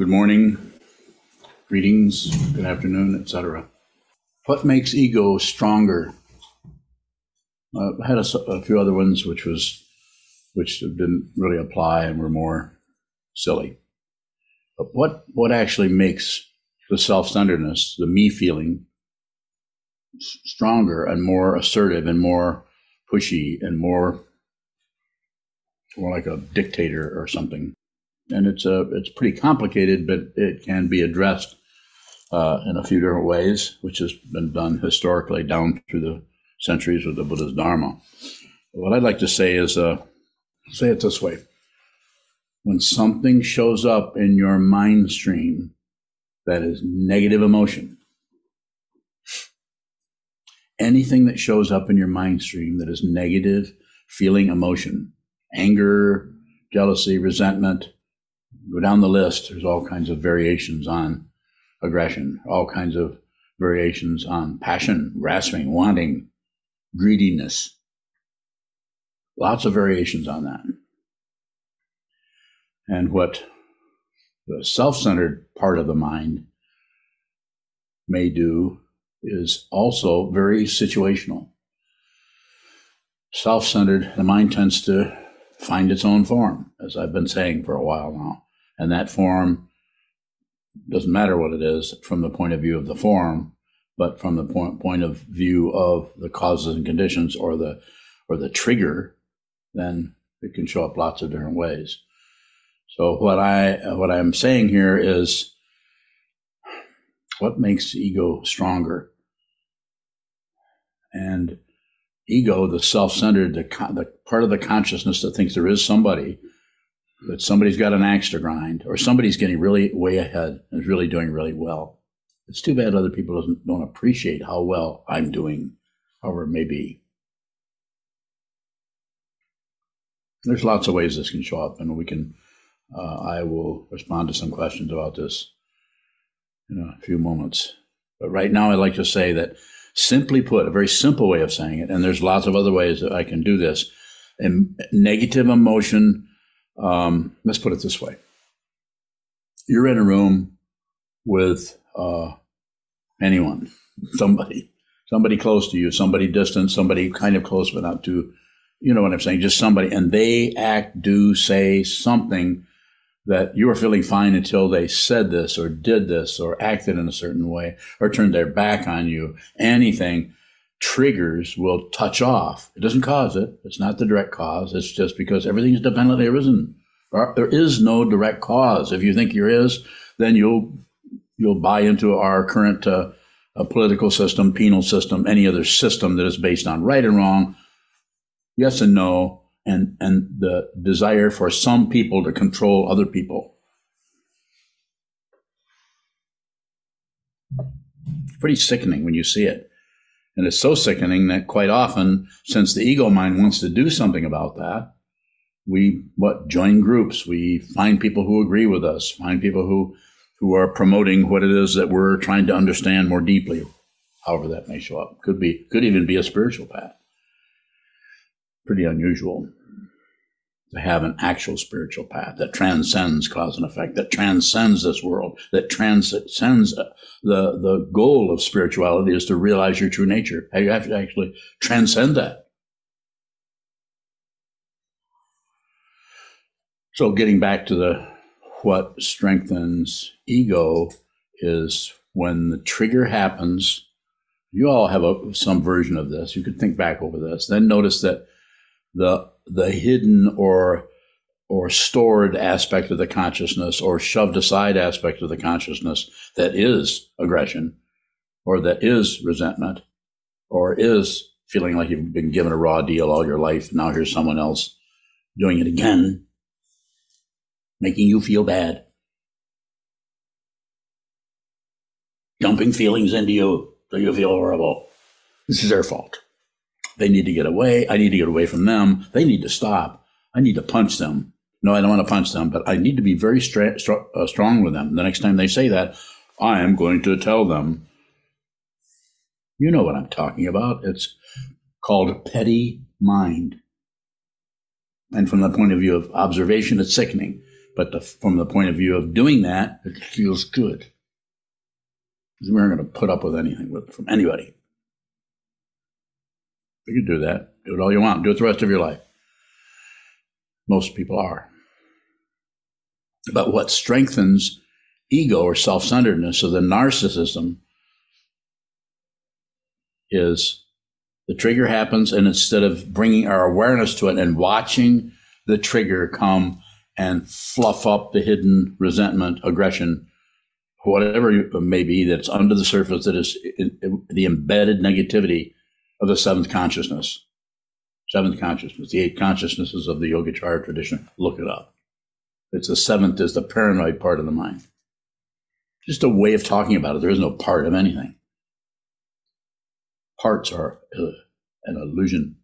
good morning, greetings, good afternoon, etc. What makes ego stronger? Uh, I had a, a, few other ones which was which didn't really apply and were more silly. But what what actually makes the self-centeredness, the me feeling, stronger and more assertive and more pushy and more more like a dictator or something? And it's a it's pretty complicated, but it can be addressed uh, in a few different ways, which has been done historically down through the centuries with the Buddha's Dharma. What I'd like to say is, uh, say it this way: when something shows up in your mind stream that is negative emotion, anything that shows up in your mind stream that is negative feeling emotion, anger, jealousy, resentment, go down the list, there's all kinds of variations on aggression, all kinds of variations on passion, grasping, wanting, greediness. Lots of variations on that. And what the self centered part of the mind may do is also very situational. Self centered, the mind tends to find its own form, as I've been saying for a while now. And that form doesn't matter what it is from the point of view of the form, but from the point, point of view of the causes and conditions or the or the trigger, then it can show up lots of different ways. So what I what I'm saying here is what makes ego stronger? And ego, the self-centered, the, the part of the consciousness that thinks there is somebody that somebody's got an axe to grind or somebody's getting really way ahead and is really doing really well. It's too bad other people don't, don't appreciate how well I'm doing, however it may be. There's lots of ways this can show up, and we can. Uh, I will respond to some questions about this in a few moments. But right now, I'd like to say that simply put, a very simple way of saying it, and there's lots of other ways that I can do this. And negative emotion um, let's put it this way. You're in a room with uh, anyone, somebody, somebody close to you, somebody distant, somebody kind of close but not too, you know what I'm saying, just somebody, and they act, do, say something that you were feeling fine until they said this or did this or acted in a certain way or turned their back on you, anything triggers will touch off. It doesn't cause it. It's not the direct cause. It's just because everything is dependently arisen. There is no direct cause. If you think there is, then you'll you'll buy into our current uh, uh, political system, penal system, any other system that is based on right and wrong, yes and no, and and the desire for some people to control other people. Pretty sickening when you see it. And it's so sickening that quite often, since the ego mind wants to do something about that, we what join groups. We find people who agree with us, find people who who are promoting what it is that we're trying to understand more deeply, however that may show up. Could be could even be a spiritual path. Pretty unusual to have an actual spiritual path that transcends cause and effect, that transcends this world, that transcends uh, the, the goal of spirituality is to realize your true nature. You have to actually transcend that. So getting back to the what strengthens ego is when the trigger happens. You all have a, some version of this. You could think back over this. Then notice that the the hidden or or stored aspect of the consciousness or shoved aside aspect of the consciousness that is aggression or that is resentment or is feeling like you've been given a raw deal all your life. Now here's someone else doing it again, making you feel bad, dumping feelings into you so you feel horrible. This is their fault. They need to get away. I need to get away from them. They need to stop. I need to punch them. No, I don't want to punch them, but I need to be very stra- str- uh, strong with them. The next time they say that, I am going to tell them. You know what I'm talking about. It's called petty mind. And from the point of view of observation, it's sickening. But the, from the point of view of doing that, it feels good. We aren't going to put up with anything with, from anybody. You can do that. Do it all you want. Do it the rest of your life. Most people are. But what strengthens ego or self centeredness or the narcissism is the trigger happens, and instead of bringing our awareness to it and watching the trigger come and fluff up the hidden resentment, aggression, whatever it may be that's under the surface that is the embedded negativity of the seventh consciousness. Seventh consciousness, the eight consciousnesses of the Yogacara tradition. Look it up. It's the seventh is the paranoid part of the mind. Just a way of talking about it. There is no part of anything. Parts are uh, an illusion.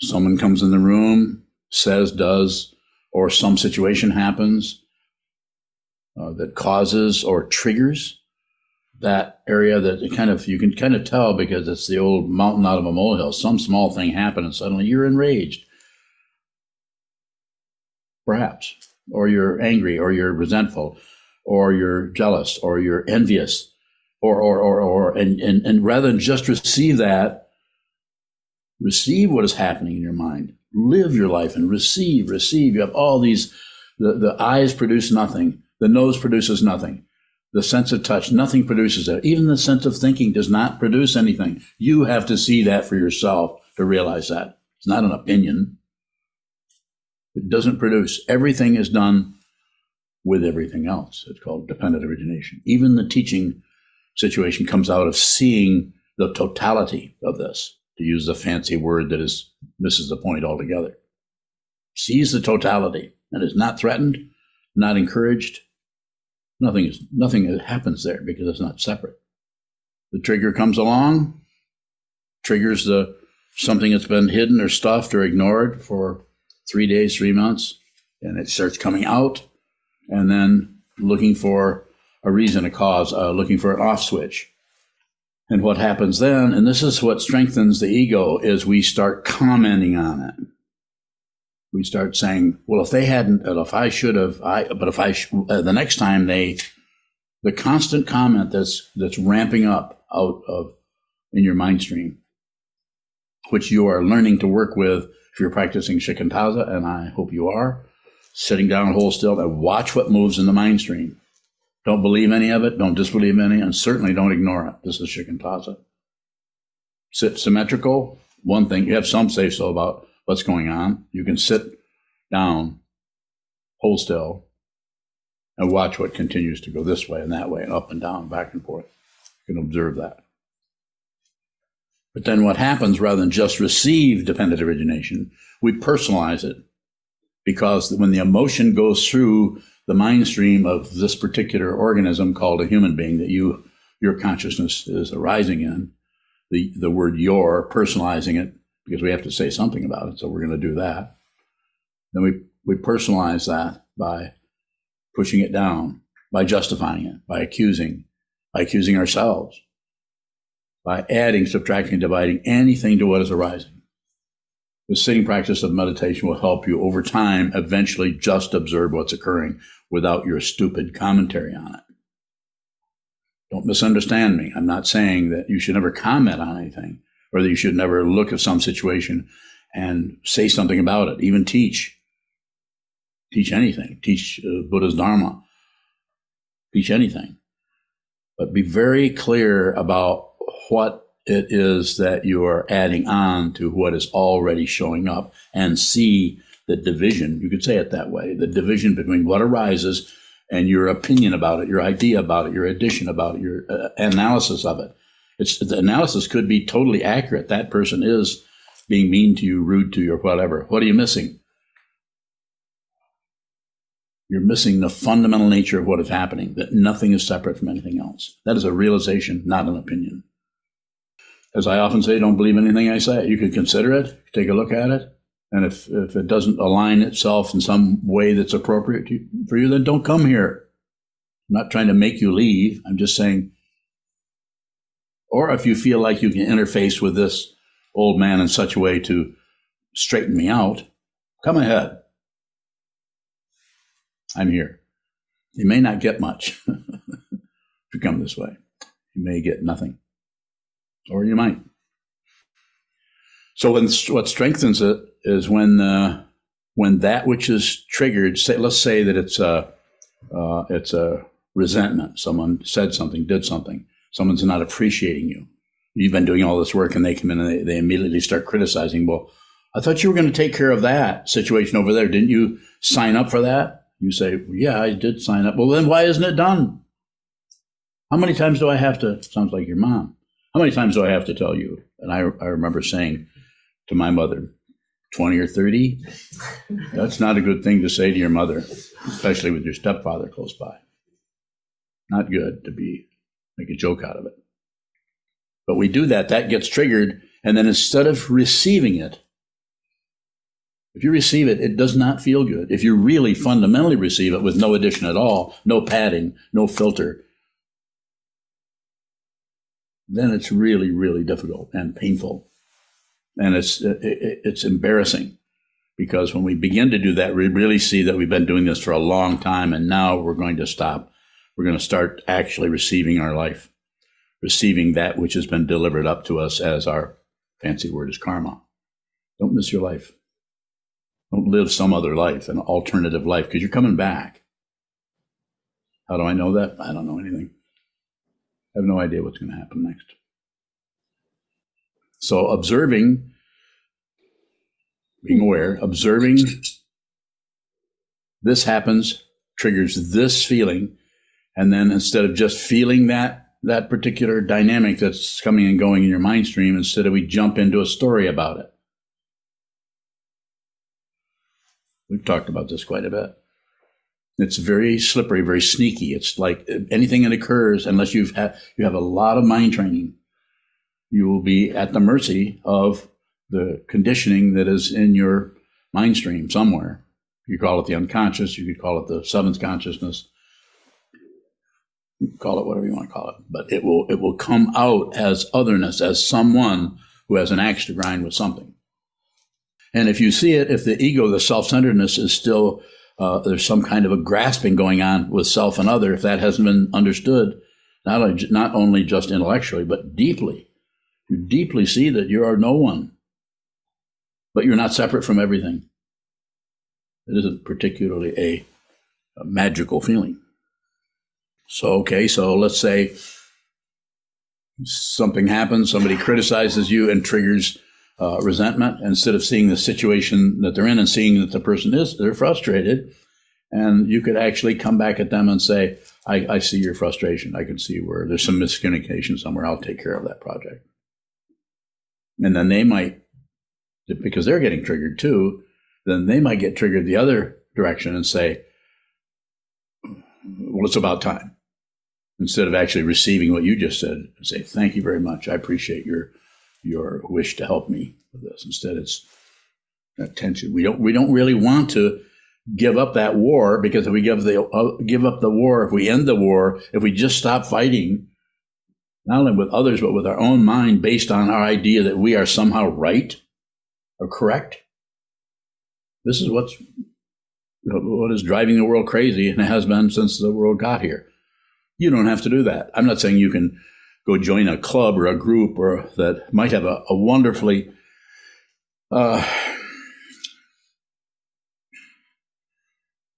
Someone comes in the room, says, does, or some situation happens uh, that causes or triggers that area that kind of you can kind of tell because it's the old mountain out of a molehill. Some small thing happened and suddenly you're enraged, perhaps, or you're angry, or you're resentful, or you're jealous, or you're envious, or or or or and and, and rather than just receive that, receive what is happening in your mind. Live your life and receive, receive. You have all these. The, the eyes produce nothing. The nose produces nothing the sense of touch, nothing produces that. Even the sense of thinking does not produce anything. You have to see that for yourself to realize that. It's not an opinion. It doesn't produce. Everything is done with everything else. It's called dependent origination. Even the teaching situation comes out of seeing the totality of this, to use the fancy word that is misses the point altogether. Sees the totality and is not threatened, not encouraged, Nothing is nothing happens there because it's not separate. The trigger comes along, triggers the something that's been hidden or stuffed or ignored for three days, three months, and it starts coming out, and then looking for a reason, a cause, uh, looking for an off switch. And what happens then, and this is what strengthens the ego, is we start commenting on it we start saying, well, if they hadn't, if I should have, I, but if I, sh- uh, the next time they, the constant comment that's, that's ramping up out of, in your mind stream, which you are learning to work with if you're practicing shikantaza, and I hope you are, sitting down hold still and watch what moves in the mind stream. Don't believe any of it, don't disbelieve any, and certainly don't ignore it. This is shikantaza. Sit symmetrical, one thing, you have some say so about what's going on. You can sit down, hold still, and watch what continues to go this way and that way and up and down, back and forth. You can observe that. But then what happens rather than just receive dependent origination, we personalize it. Because when the emotion goes through the mind stream of this particular organism called a human being that you your consciousness is arising in, the, the word your, personalizing it, because we have to say something about it. So we're going to do that. Then we, we personalize that by pushing it down, by justifying it, by accusing, by accusing ourselves, by adding, subtracting, dividing anything to what is arising. The sitting practice of meditation will help you over time eventually just observe what's occurring without your stupid commentary on it. Don't misunderstand me. I'm not saying that you should never comment on anything or that you should never look at some situation and say something about it, even teach. Teach anything, teach uh, Buddha's Dharma, teach anything. But be very clear about what it is that you are adding on to what is already showing up and see the division, you could say it that way, the division between what arises and your opinion about it, your idea about it, your addition about it, your uh, analysis of it. It's the analysis could be totally accurate. That person is being mean to you, rude to you, or whatever. What are you missing? You're missing the fundamental nature of what is happening, that nothing is separate from anything else. That is a realization, not an opinion. As I often say, don't believe anything I say. You could consider it, take a look at it, and if, if it doesn't align itself in some way that's appropriate you, for you, then don't come here. I'm not trying to make you leave. I'm just saying or if you feel like you can interface with this old man in such a way to straighten me out, come ahead. I'm here. You may not get much if you come this way. You may get nothing, or you might. So when, what strengthens it is when uh, when that which is triggered. Say, let's say that it's a uh, it's a resentment. Someone said something, did something. Someone's not appreciating you. You've been doing all this work, and they come in and they, they immediately start criticizing. Well, I thought you were going to take care of that situation over there. Didn't you sign up for that? You say, Yeah, I did sign up. Well, then why isn't it done? How many times do I have to? Sounds like your mom. How many times do I have to tell you? And I, I remember saying to my mother, 20 or 30, that's not a good thing to say to your mother, especially with your stepfather close by. Not good to be, make a joke out of it. But we do that, that gets triggered. And then instead of receiving it, if you receive it, it does not feel good. If you really fundamentally receive it with no addition at all, no padding, no filter, then it's really, really difficult and painful. And it's, it's embarrassing because when we begin to do that, we really see that we've been doing this for a long time and now we're going to stop. We're going to start actually receiving our life, receiving that which has been delivered up to us as our fancy word is karma. Don't miss your life. Don't live some other life, an alternative life, because you're coming back. How do I know that? I don't know anything. I have no idea what's going to happen next. So, observing, being aware, observing this happens, triggers this feeling, and then instead of just feeling that that particular dynamic that's coming and going in your mind stream, instead of we jump into a story about it. We've talked about this quite a bit. It's very slippery, very sneaky. It's like anything that occurs, unless you've had, you have a lot of mind training, you will be at the mercy of the conditioning that is in your mind stream somewhere. You call it the unconscious, you could call it the seventh consciousness. Call it whatever you want to call it, but it will it will come out as otherness, as someone who has an axe to grind with something. And if you see it, if the ego, the self centeredness is still, uh, there's some kind of a grasping going on with self and other, if that hasn't been understood, not only, not only just intellectually, but deeply, you deeply see that you are no one, but you're not separate from everything. It isn't particularly a, a magical feeling. So, okay, so let's say something happens, somebody criticizes you and triggers uh, resentment. Instead of seeing the situation that they're in and seeing that the person is they're frustrated and you could actually come back at them and say I, I see your frustration. I can see where there's some miscommunication somewhere. I'll take care of that project. And then they might because they're getting triggered too then they might get triggered the other direction and say well it's about time instead of actually receiving what you just said and say thank you very much i appreciate your your wish to help me with this. Instead, it's attention. We don't we don't really want to give up that war because if we give the uh, give up the war, if we end the war, if we just stop fighting, not only with others but with our own mind, based on our idea that we are somehow right or correct. This is what's what is driving the world crazy, and it has been since the world got here. You don't have to do that. I'm not saying you can go join a club or a group or that might have a, a wonderfully uh,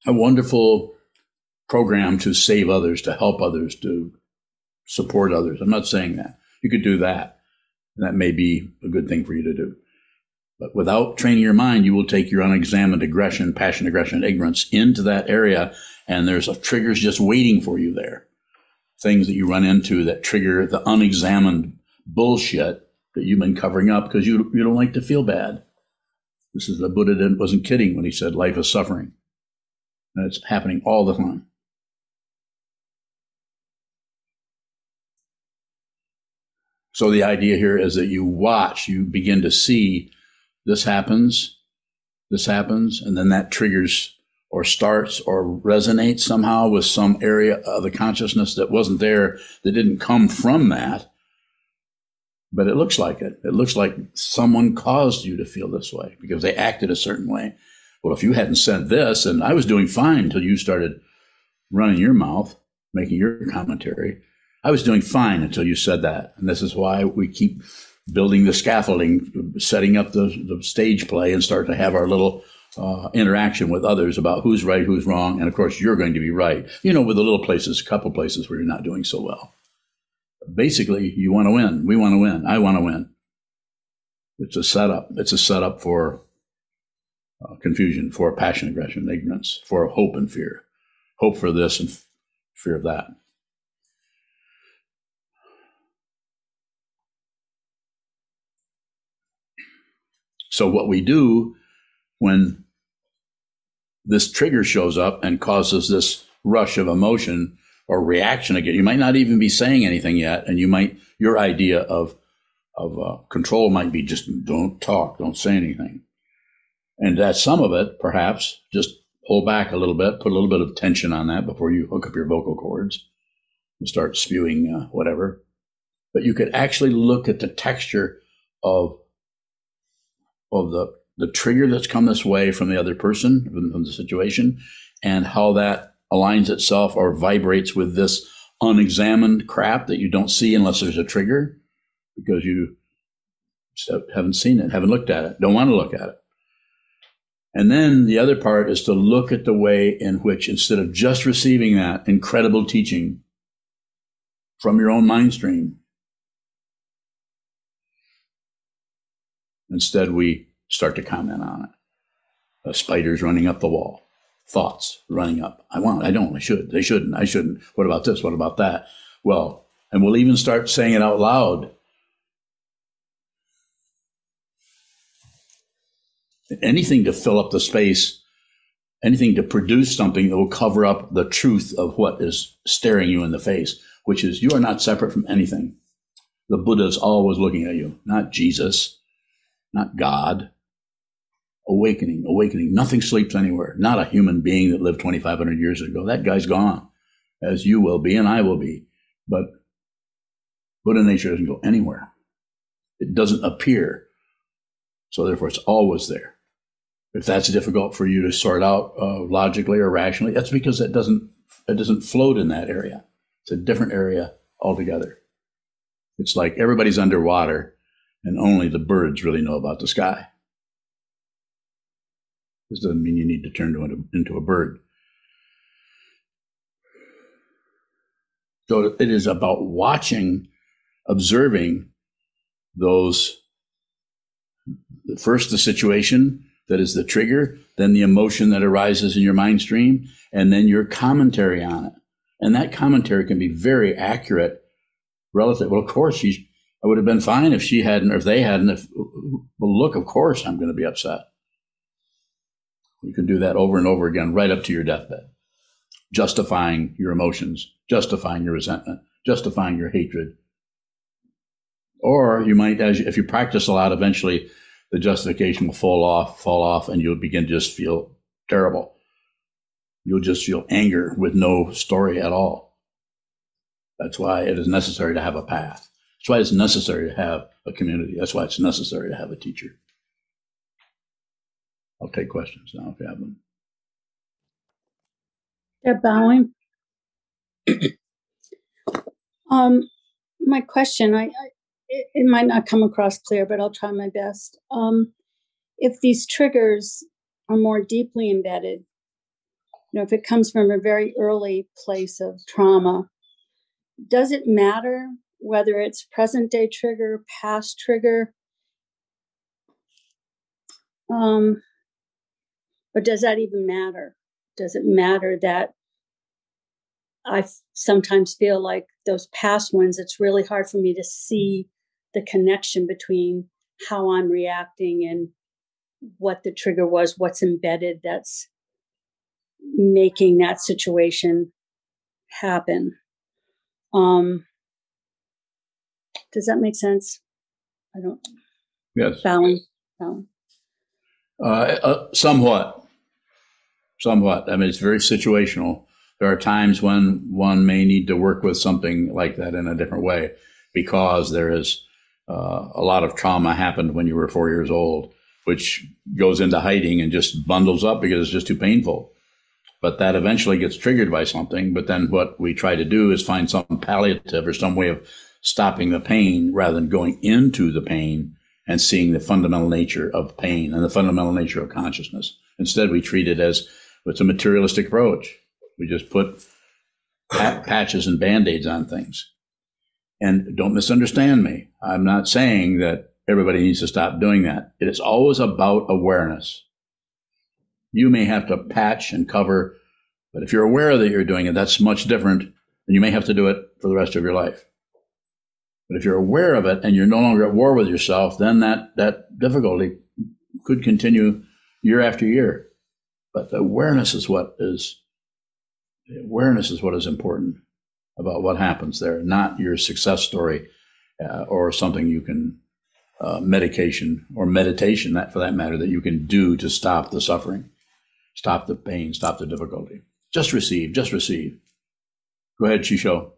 a wonderful program to save others, to help others, to support others. I'm not saying that. You could do that. That may be a good thing for you to do. But without training your mind, you will take your unexamined aggression, passion, aggression, ignorance into that area, and there's a triggers just waiting for you there things that you run into that trigger the unexamined bullshit that you've been covering up because you, you don't like to feel bad. This is the Buddha didn't, wasn't kidding when he said life is suffering. And it's happening all the time. So the idea here is that you watch, you begin to see this happens, this happens, and then that triggers or starts or resonates somehow with some area of the consciousness that wasn't there, that didn't come from that. But it looks like it. It looks like someone caused you to feel this way because they acted a certain way Well, if you hadn't said this, and I was doing fine until you started running your mouth, making your commentary, I was doing fine until you said that. And this is why we keep building the scaffolding, setting up the, the stage play, and start to have our little uh, interaction with others about who's right, who's wrong, and of course you're going to be right. You know, with the little places, a couple places where you're not doing so well. Basically, you want to win. We want to win. I want to win. It's a setup. It's a setup for uh, confusion, for passion, aggression, ignorance, for hope and fear. Hope for this and f- fear of that. So, what we do when this trigger shows up and causes this rush of emotion or reaction again, you might not even be saying anything yet, and you might your idea of of uh, control might be just don't talk, don't say anything, and that some of it perhaps just pull back a little bit, put a little bit of tension on that before you hook up your vocal cords and start spewing uh, whatever. But you could actually look at the texture of of the the trigger that's come this way from the other person, from the situation, and how that aligns itself or vibrates with this unexamined crap that you don't see unless there's a trigger because you haven't seen it, haven't looked at it, don't want to look at it. And then the other part is to look at the way in which, instead of just receiving that incredible teaching from your own mind stream, instead we start to comment on it. Uh, spiders running up the wall, thoughts running up. I want, I don't, I should, they shouldn't, I shouldn't. What about this? What about that? Well, and we'll even start saying it out loud. Anything to fill up the space, anything to produce something that will cover up the truth of what is staring you in the face, which is you are not separate from anything. The Buddha is always looking at you, not Jesus, not God, awakening, awakening. Nothing sleeps anywhere. Not a human being that lived 2,500 years ago. That guy's gone, as you will be and I will be. But Buddha nature doesn't go anywhere. It doesn't appear. So therefore, it's always there. If that's difficult for you to sort out uh, logically or rationally, that's because it doesn't it doesn't float in that area. It's a different area altogether. It's like everybody's underwater, and only the birds really know about the sky. This doesn't mean you need to turn into, into a bird. So it is about watching, observing those. First, the situation that is the trigger, then the emotion that arises in your mind stream, and then your commentary on it. And that commentary can be very accurate relative. Well, of course, she's, I would have been fine if she hadn't, or if they hadn't. If, well, look, of course, I'm going to be upset. You can do that over and over again, right up to your deathbed, justifying your emotions, justifying your resentment, justifying your hatred. Or you might, as you, if you practice a lot, eventually the justification will fall off, fall off, and you'll begin to just feel terrible. You'll just feel anger with no story at all. That's why it is necessary to have a path. That's why it's necessary to have a community. That's why it's necessary to have a teacher. I'll take questions now if you have them. They're bowing. um, my question, I, I it, it, might not come across clear, but I'll try my best. Um, if these triggers are more deeply embedded, you know, if it comes from a very early place of trauma, does it matter whether it's present day trigger, past trigger? Um, or does that even matter? Does it matter that I sometimes feel like those past ones, it's really hard for me to see the connection between how I'm reacting and what the trigger was, what's embedded that's making that situation happen. Um, does that make sense? I don't. Yes. Balance. balance. Uh, uh, somewhat somewhat. I mean, it's very situational. There are times when one may need to work with something like that in a different way because there is uh, a lot of trauma happened when you were four years old. which goes into hiding and just bundles up because it's just too painful. But that eventually gets triggered by something. But then what we try to do is find some palliative or some way of stopping the pain rather than going into the pain and seeing the fundamental nature of pain and the fundamental nature of consciousness. Instead, we treat it as it's a materialistic approach. We just put pat- patches and band aids on things. And don't misunderstand me. I'm not saying that everybody needs to stop doing that. It is always about awareness. You may have to patch and cover, but if you're aware that you're doing it, that's much different. And you may have to do it for the rest of your life. But if you're aware of it and you're no longer at war with yourself, then that, that difficulty could continue year after year. But awareness is what is awareness is what is important about what happens there, not your success story uh, or something you can uh, medication or meditation that for that matter that you can do to stop the suffering, stop the pain, stop the difficulty. Just receive, just receive. Go ahead, Chisho.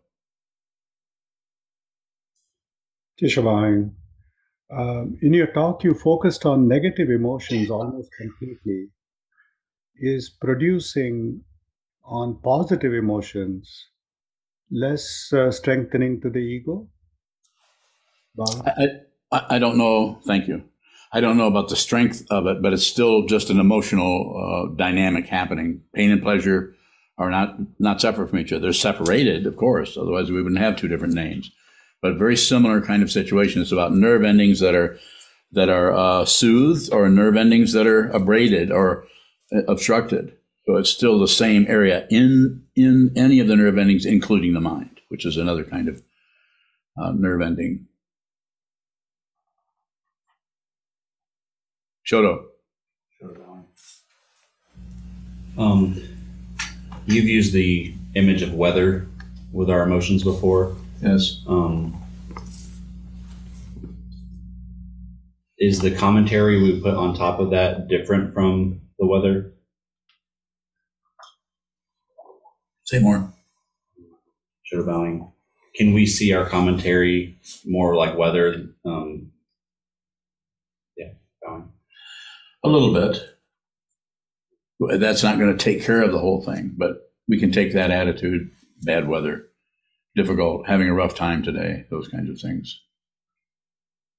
Tishavang, um, in your talk, you focused on negative emotions almost completely. Is producing on positive emotions less uh, strengthening to the ego? I, I, I, don't know. Thank you. I don't know about the strength of it, but it's still just an emotional uh, dynamic happening. Pain and pleasure are not not separate from each other. They're separated, of course. Otherwise, we wouldn't have two different names but very similar kind of situation. It's about nerve endings that are that are uh, soothed or nerve endings that are abraded or obstructed. So it's still the same area in in any of the nerve endings, including the mind, which is another kind of uh, nerve ending. Shoto. Um, you've used the image of weather with our emotions before. Yes. Um, is the commentary we put on top of that different from the weather? Say more. Have bowing. Can we see our commentary more like weather? Um, yeah, bowing. A little bit. That's not going to take care of the whole thing, but we can take that attitude, bad weather, difficult, having a rough time today, those kinds of things.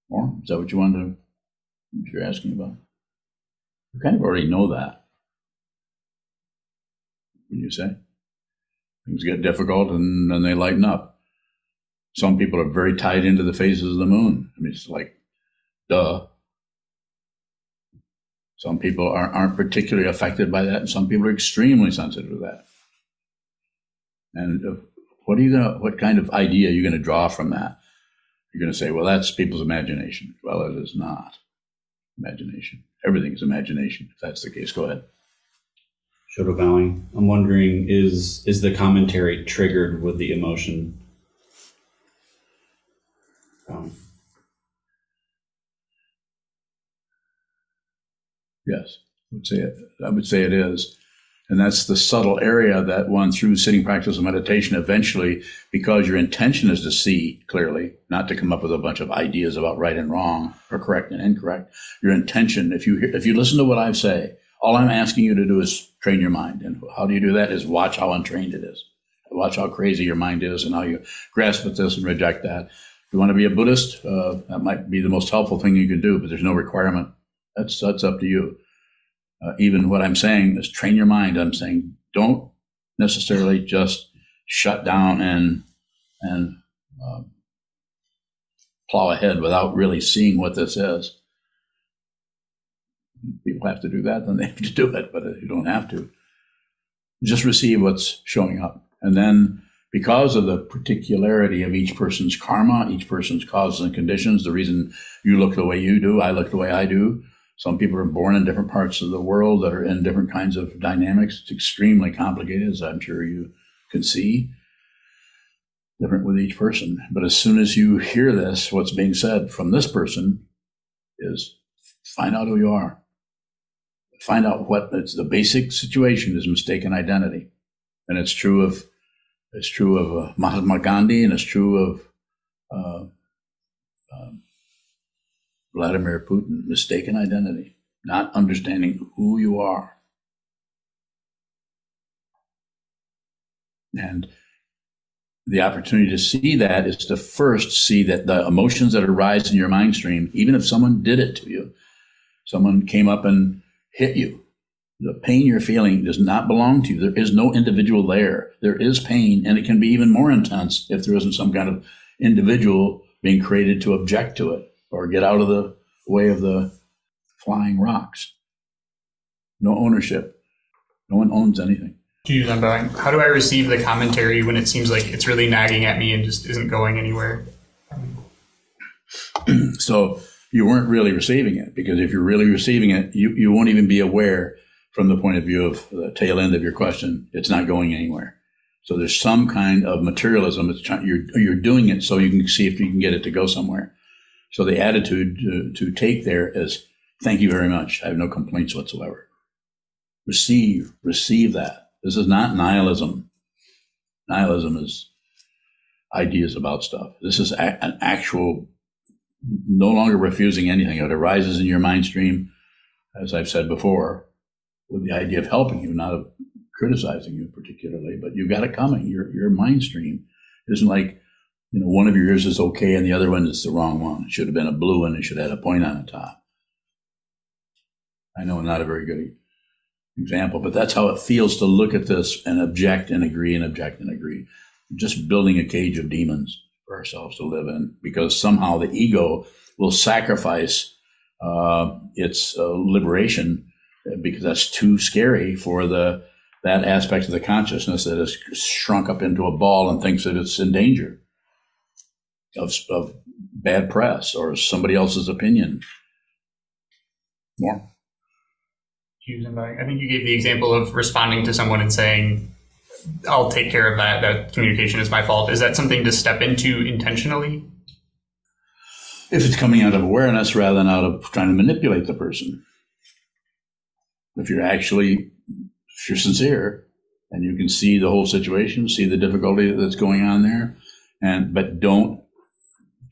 Or is that what you wanted to, what you're asking about? You kind of already know that. When you say things get difficult and then they lighten up. Some people are very tied into the phases of the moon. I mean, it's like, duh. Some people aren't, aren't particularly affected by that, and some people are extremely sensitive to that. And uh, what are you gonna? What kind of idea are you gonna draw from that? You're gonna say, well, that's people's imagination. Well, it is not imagination. Everything is imagination. If that's the case, go ahead. Shoto bowing. I'm wondering, is is the commentary triggered with the emotion? Um, yes, I would say it. I would say it is. And that's the subtle area that one through sitting practice and meditation eventually, because your intention is to see clearly, not to come up with a bunch of ideas about right and wrong or correct and incorrect. Your intention, if you if you listen to what I say, all I'm asking you to do is train your mind. And how do you do that? Is watch how untrained it is. Watch how crazy your mind is and how you grasp at this and reject that. If you want to be a Buddhist, uh, that might be the most helpful thing you can do, but there's no requirement. That's that's up to you uh, even what I'm saying is train your mind. I'm saying don't necessarily just shut down and and uh, plow ahead without really seeing what this is. People have to do that, then they have to do it, but you don't have to. Just receive what's showing up. And then, because of the particularity of each person's karma, each person's causes and conditions, the reason you look the way you do, I look the way I do, some people are born in different parts of the world that are in different kinds of dynamics. It's extremely complicated, as I'm sure you can see, different with each person. But as soon as you hear this, what's being said from this person is find out who you are. Find out what it's the basic situation is mistaken identity. And it's true of it's true of uh, Mahatma Gandhi and it's true of uh, uh, Vladimir Putin, mistaken identity. not understanding who you are. And the opportunity to see that is to first see that the emotions that arise in your mind stream, even if someone did it to you, someone came up and hit you, the pain you're feeling does not belong to you. There is no individual there. There is pain, and it can be even more intense if there isn't some kind of individual being created to object to it or get out of the way of the flying rocks. No ownership. No one owns anything. How do I receive the commentary when it seems like it's really nagging at me and just isn't going anywhere? so you weren't really receiving it because if you're really receiving it, you, you won't even be aware from the point of view of the tail end of your question. It's not going anywhere. So there's some kind of materialism. It's trying, you're, you're doing it so you can see if you can get it to go somewhere. So the attitude to, to take there is, thank you very much. I have no complaints whatsoever. Receive, receive that this is not nihilism. Nihilism is ideas about stuff. This is a- an actual, no longer refusing anything. It arises in your mind stream, as I've said before, with the idea of helping you, not of criticizing you particularly, but you've got it coming. Your, your mind stream isn't like, you know, one of your ears is okay and the other one is the wrong one. It should have been a blue one. It should have had a point on the top. I know not a very good example, but that's how it feels to look at this and object and agree and object and agree. Just building a cage of demons for ourselves to live in because somehow the ego will sacrifice uh, its uh, liberation because that's too scary for the that aspect of the consciousness that has shrunk up into a ball and thinks that it's in danger of, of bad press or somebody else's opinion. More using I think you gave the example of responding to someone and saying, I'll take care of that. That communication is my fault. Is that something to step into intentionally? If it's coming out of awareness rather than out of trying to manipulate the person. If you're actually, if you're sincere and you can see the whole situation, see the difficulty that's going on there, and but don't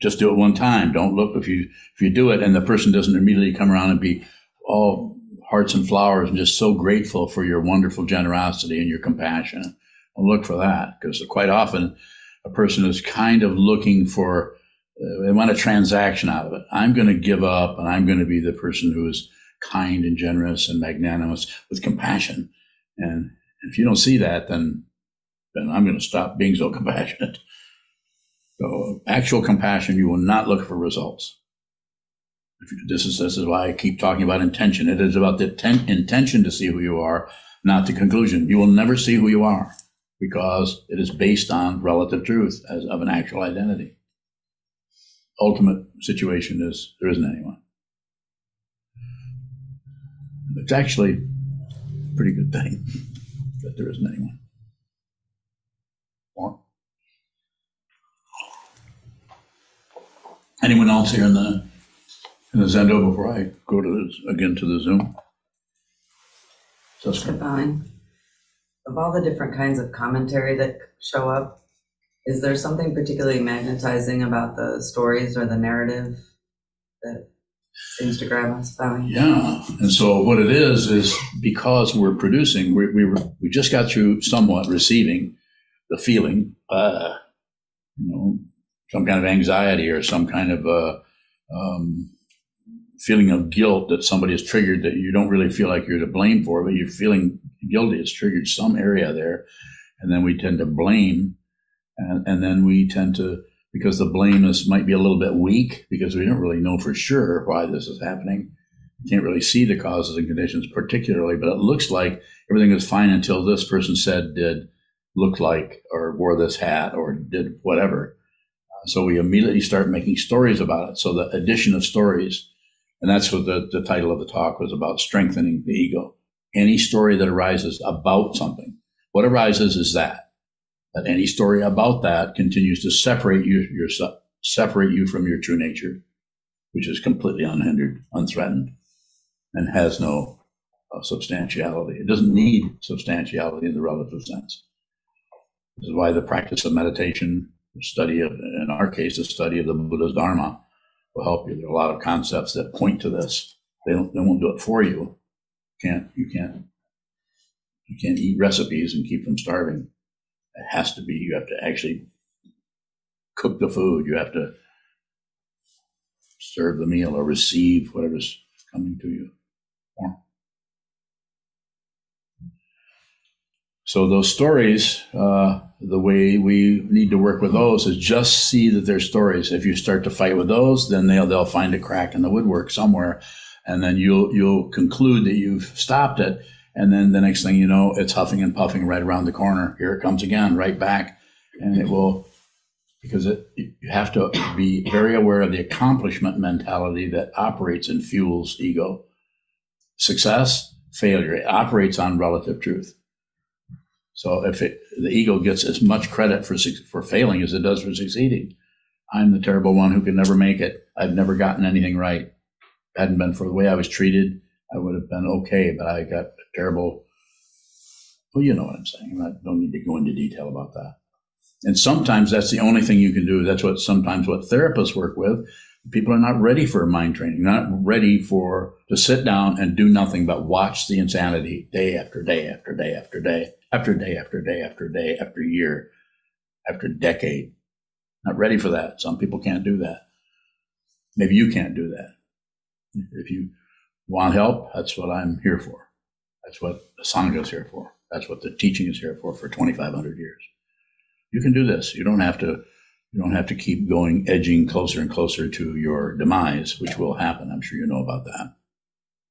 just do it one time. Don't look if you if you do it and the person doesn't immediately come around and be all hearts and flowers and just so grateful for your wonderful generosity and your compassion. Look for that because quite often a person is kind of looking for, uh, they want a transaction out of it. I'm going to give up and I'm going to be the person who is kind and generous and magnanimous with compassion. And if you don't see that, then, then I'm going to stop being so compassionate. So actual compassion, you will not look for results. This is this is why I keep talking about intention. It is about the ten, intention to see who you are, not the conclusion. You will never see who you are because it is based on relative truth as of an actual identity. Ultimate situation is there isn't anyone. It's actually a pretty good thing that there isn't anyone. More. Anyone else here in the in the Zendo before I go to the, again to the Zoom? Jessica? Fine. Of all the different kinds of commentary that show up, is there something particularly magnetizing about the stories or the narrative that seems to grab us? Yeah, and so what it is is because we're producing, we we, were, we just got through somewhat receiving the feeling, uh, you know, some kind of anxiety or some kind of uh, um, feeling of guilt that somebody has triggered that you don't really feel like you're to blame for, but you're feeling guilty. It's triggered some area there. And then we tend to blame. And, and then we tend to, because the blame is, might be a little bit weak because we don't really know for sure why this is happening. Can't really see the causes and conditions particularly, but it looks like everything was fine until this person said, did, looked like, or wore this hat, or did whatever. So we immediately start making stories about it. So the addition of stories and that's what the, the title of the talk was about strengthening the ego. Any story that arises about something, what arises is that. That any story about that continues to separate you, yourself, separate you from your true nature, which is completely unhindered, unthreatened, and has no uh, substantiality. It doesn't need substantiality in the relative sense. This is why the practice of meditation, the study of, in our case, the study of the Buddha's Dharma, will help you. There are a lot of concepts that point to this. They don't, they won't do it for you. Can't you can't you can't eat recipes and keep from starving. It has to be you have to actually cook the food. You have to serve the meal or receive whatever's coming to you. So those stories, uh, the way we need to work with those is just see that they're stories. If you start to fight with those, then they'll they'll find a crack in the woodwork somewhere, and then you'll you'll conclude that you've stopped it, and then the next thing you know, it's huffing and puffing right around the corner. Here it comes again, right back, and it will because it, you have to be very aware of the accomplishment mentality that operates and fuels ego. Success, failure, it operates on relative truth. So if it, the ego gets as much credit for for failing as it does for succeeding, I'm the terrible one who can never make it. I've never gotten anything right. Hadn't been for the way I was treated, I would have been okay. But I got terrible. Well, you know what I'm saying. I don't need to go into detail about that. And sometimes that's the only thing you can do. That's what sometimes what therapists work with. People are not ready for mind training, not ready for to sit down and do nothing but watch the insanity day after day after day after day after day after day after day after year after decade. Not ready for that. Some people can't do that. Maybe you can't do that. If you want help, that's what I'm here for. That's what the Sangha is here for. That's what the teaching is here for for 2,500 years. You can do this. You don't have to. You don't have to keep going, edging closer and closer to your demise, which will happen. I'm sure you know about that.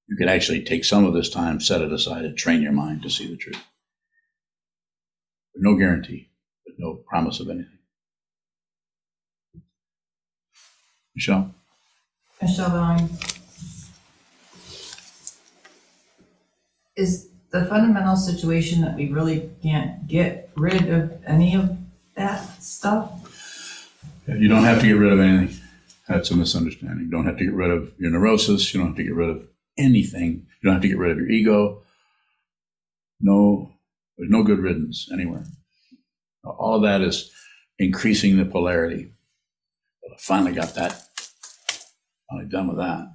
You can actually take some of this time, set it aside, and train your mind to see the truth. No guarantee, but no promise of anything. Michelle? Michelle. Is the fundamental situation that we really can't get rid of any of that stuff? You don't have to get rid of anything. That's a misunderstanding. You don't have to get rid of your neurosis. You don't have to get rid of anything. You don't have to get rid of your ego. No, there's no good riddance anywhere. All of that is increasing the polarity. But I finally got that. Finally done with that.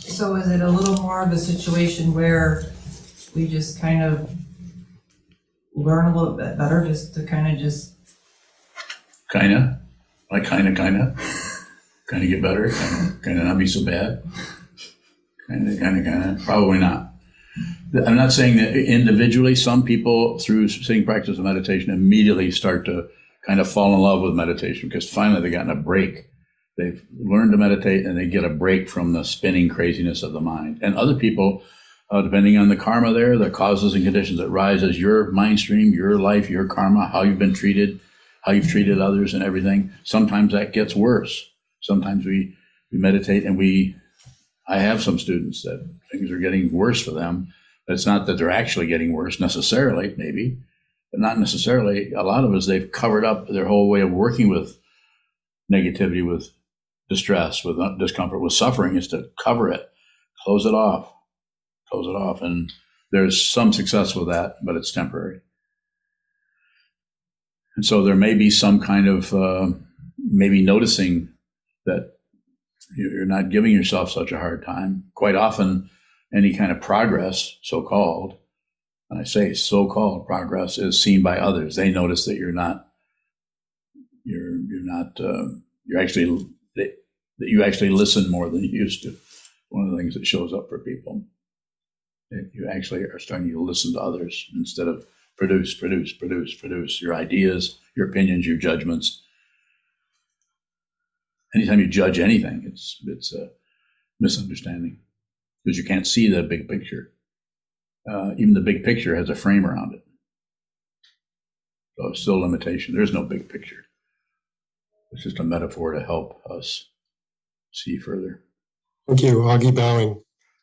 So is it a little more of a situation where we just kind of learn a little bit better just to kind of just Kinda, like kinda, kinda, kinda get better, kinda, kinda not be so bad. Kinda, kinda, kinda, probably not. I'm not saying that individually, some people through sitting practice of meditation immediately start to kind of fall in love with meditation because finally they've gotten a break. They've learned to meditate and they get a break from the spinning craziness of the mind. And other people, uh, depending on the karma there, the causes and conditions that rise as your mind stream, your life, your karma, how you've been treated, how you've treated others and everything. Sometimes that gets worse. Sometimes we, we meditate and we, I have some students that things are getting worse for them. But it's not that they're actually getting worse necessarily, maybe, but not necessarily. A lot of us, they've covered up their whole way of working with negativity, with distress, with discomfort, with suffering is to cover it, close it off, close it off. And there's some success with that, but it's temporary. And so there may be some kind of uh, maybe noticing that you're not giving yourself such a hard time. Quite often, any kind of progress, so called, and I say so called progress, is seen by others. They notice that you're not, you're you're not, uh, you're actually that you actually listen more than you used to. One of the things that shows up for people, that you actually are starting to listen to others instead of produce, produce, produce, produce your ideas, your opinions, your judgments. Anytime you judge anything, it's it's a misunderstanding because you can't see the big picture. Uh, even the big picture has a frame around it. So it's still limitation. There's no big picture. It's just a metaphor to help us see further. Thank you, Augie Bowing.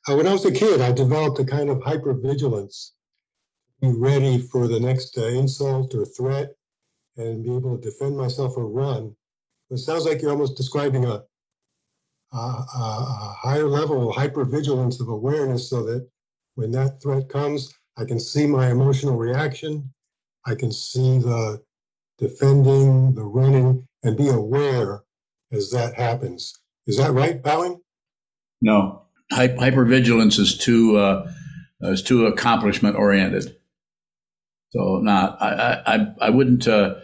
Uh, when I was a kid, I developed a kind of hypervigilance ready for the next uh, insult or threat and be able to defend myself or run. It sounds like you're almost describing a, a, a higher level of hypervigilance of awareness so that when that threat comes, I can see my emotional reaction I can see the defending, the running, and be aware as that happens. Is that right, Bowing? No, Hy- hypervigilance is too uh, is too accomplishment oriented. So not I I I wouldn't uh,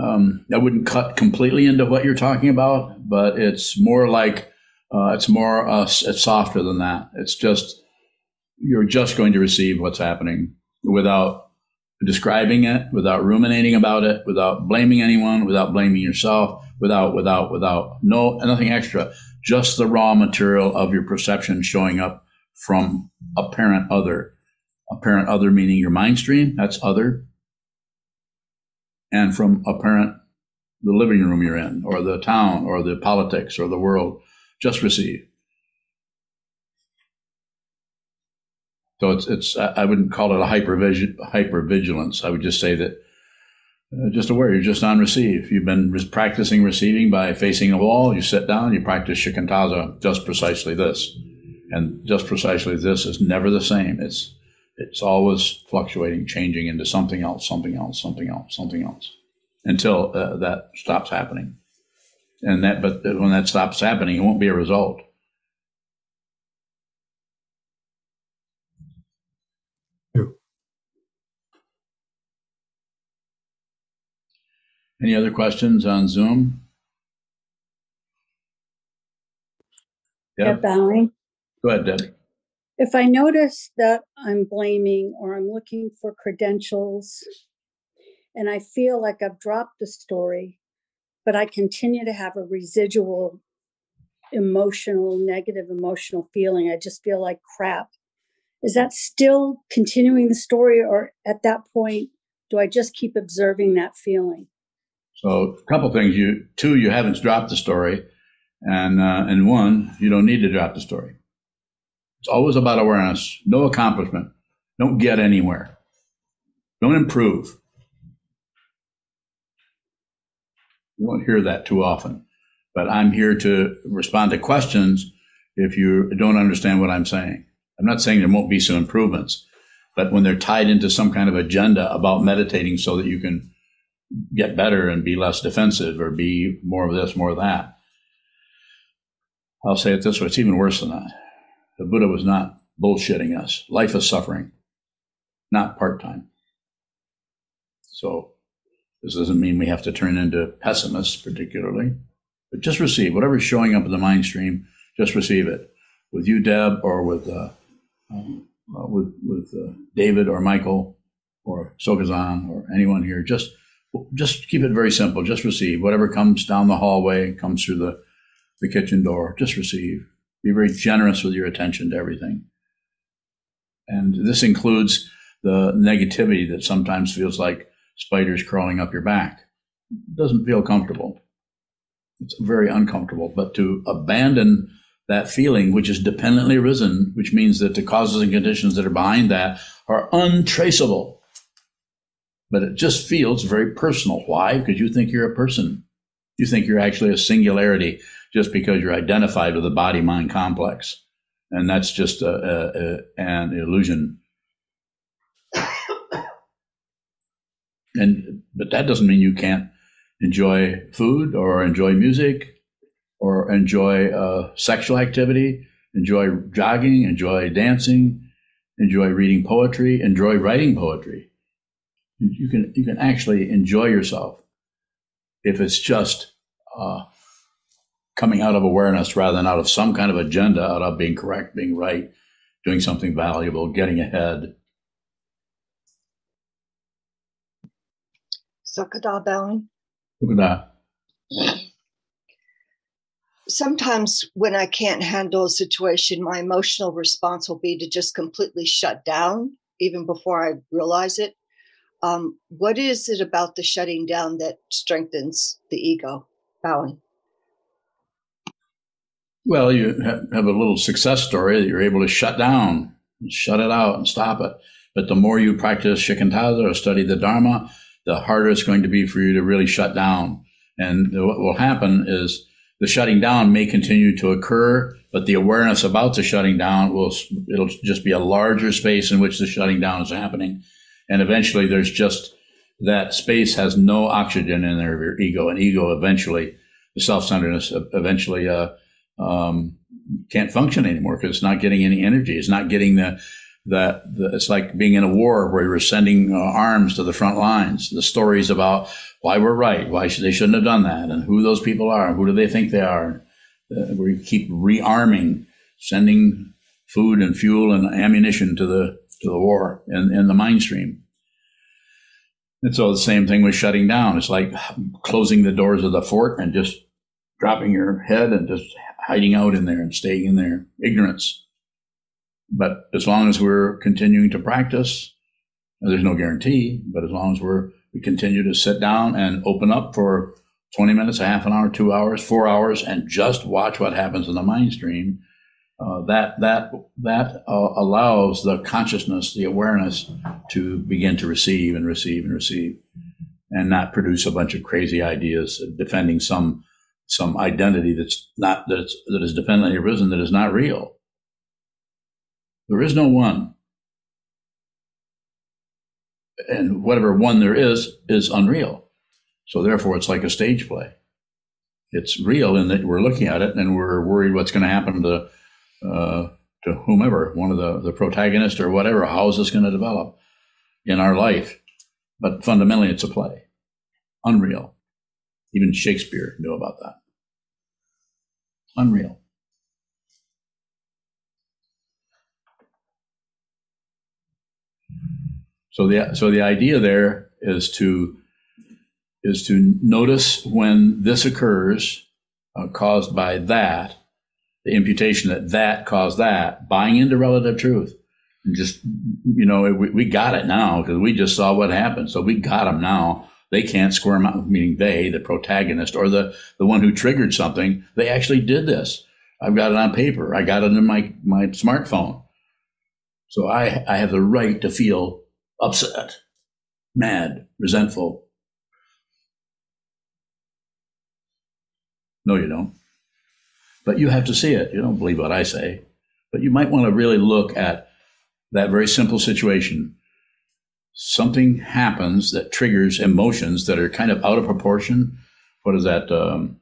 um, I wouldn't cut completely into what you're talking about, but it's more like uh, it's more uh, it's softer than that. It's just you're just going to receive what's happening without describing it, without ruminating about it, without blaming anyone, without blaming yourself, without without without no nothing extra. Just the raw material of your perception showing up from apparent other. Apparent other meaning your mind stream, that's other. And from apparent the living room you're in, or the town, or the politics, or the world, just receive. So it's it's I wouldn't call it a hyper hypervigilance. I would just say that uh, just aware you're just on receive. You've been re- practicing receiving by facing a wall. You sit down, you practice shikantaza, just precisely this, and just precisely this is never the same. It's it's always fluctuating, changing into something else, something else, something else, something else, until uh, that stops happening. And that, but when that stops happening, it won't be a result. Any other questions on Zoom? Deb Bowing. Go ahead, Deb. If I notice that I'm blaming or I'm looking for credentials and I feel like I've dropped the story, but I continue to have a residual emotional, negative emotional feeling, I just feel like crap. Is that still continuing the story, or at that point, do I just keep observing that feeling? So a couple things. You two, you haven't dropped the story, and uh, and one, you don't need to drop the story. It's always about awareness. No accomplishment. Don't get anywhere. Don't improve. You won't hear that too often, but I'm here to respond to questions if you don't understand what I'm saying. I'm not saying there won't be some improvements, but when they're tied into some kind of agenda about meditating so that you can get better and be less defensive or be more of this, more of that. I'll say it this way it's even worse than that. The Buddha was not bullshitting us. Life is suffering, not part time. So, this doesn't mean we have to turn into pessimists, particularly, but just receive whatever's showing up in the mind stream, just receive it. With you, Deb, or with, uh, um, uh, with, with uh, David or Michael or Sokazan or anyone here, just just keep it very simple. Just receive whatever comes down the hallway, comes through the, the kitchen door. Just receive. Be very generous with your attention to everything. And this includes the negativity that sometimes feels like spiders crawling up your back. It doesn't feel comfortable. It's very uncomfortable. But to abandon that feeling, which is dependently risen, which means that the causes and conditions that are behind that are untraceable but it just feels very personal. Why? Because you think you're a person. You think you're actually a singularity just because you're identified with the body mind complex. And that's just a, a, a, an illusion. and but that doesn't mean you can't enjoy food or enjoy music or enjoy uh, sexual activity, enjoy jogging, enjoy dancing, enjoy reading poetry, enjoy writing poetry you can you can actually enjoy yourself if it's just uh, coming out of awareness rather than out of some kind of agenda, out of being correct, being right, doing something valuable, getting ahead. Sakada bowing. Sakada. Sometimes when I can't handle a situation, my emotional response will be to just completely shut down even before I realize it um, what is it about the shutting down that strengthens the ego? Bowing. Well, you have a little success story that you're able to shut down, shut it out, and stop it. But the more you practice shikantaza or study the Dharma, the harder it's going to be for you to really shut down. And what will happen is the shutting down may continue to occur, but the awareness about the shutting down will it'll just be a larger space in which the shutting down is happening and eventually there's just that space has no oxygen in there of your ego, and ego eventually, the self-centeredness eventually uh, um, can't function anymore because it's not getting any energy. It's not getting the that it's like being in a war where you're sending uh, arms to the front lines. The stories about why we're right, why should, they shouldn't have done that, and who those people are, who do they think they are. Uh, we keep rearming, sending food and fuel and ammunition to the to the war and, in the mind stream. And so the same thing with shutting down. It's like closing the doors of the fort and just dropping your head and just hiding out in there and staying in there. Ignorance. But as long as we're continuing to practice, there's no guarantee, but as long as we're, we continue to sit down and open up for 20 minutes, a half an hour, two hours, four hours, and just watch what happens in the mind stream, uh, that that that uh, allows the consciousness, the awareness, to begin to receive and receive and receive, and not produce a bunch of crazy ideas defending some some identity that's not that's that is dependently arisen that is not real. There is no one. And whatever one there is, is unreal. So therefore, it's like a stage play. It's real in that we're looking at it and we're worried what's going to happen to, uh, to whomever, one of the, the protagonists or whatever. How is this going to develop in our life? But fundamentally, it's a play. Unreal. Even Shakespeare knew about that. Unreal. So the so the idea there is to is to notice when this occurs, uh, caused by that, the imputation that that caused that, buying into relative truth, and just you know we, we got it now because we just saw what happened, so we got them now. They can't squirm out, meaning they, the protagonist or the the one who triggered something. They actually did this. I've got it on paper. I got it in my my smartphone. So I I have the right to feel upset, mad, resentful. No, you don't. But you have to see it. You don't believe what I say. But you might want to really look at that very simple situation. Something happens that triggers emotions that are kind of out of proportion. What is that? Um,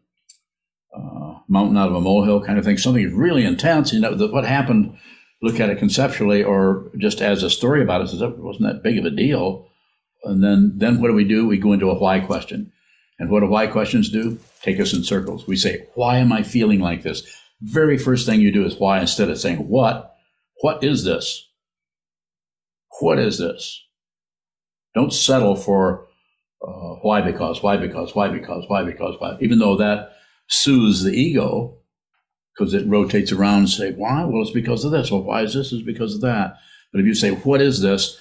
uh, mountain out of a molehill kind of thing. Something really intense. You know, the, what happened look at it conceptually or just as a story about it, says it wasn't that big of a deal. And then, then what do we do? We go into a why question. And what do why questions do? Take us in circles. We say, why am I feeling like this? Very first thing you do is why instead of saying what. What is this? What is this? Don't settle for uh, why because, why because, why because, why because, why. Even though that soothes the ego, because it rotates around and say, why? Well, it's because of this. Well, why is this? It's because of that. But if you say, what is this?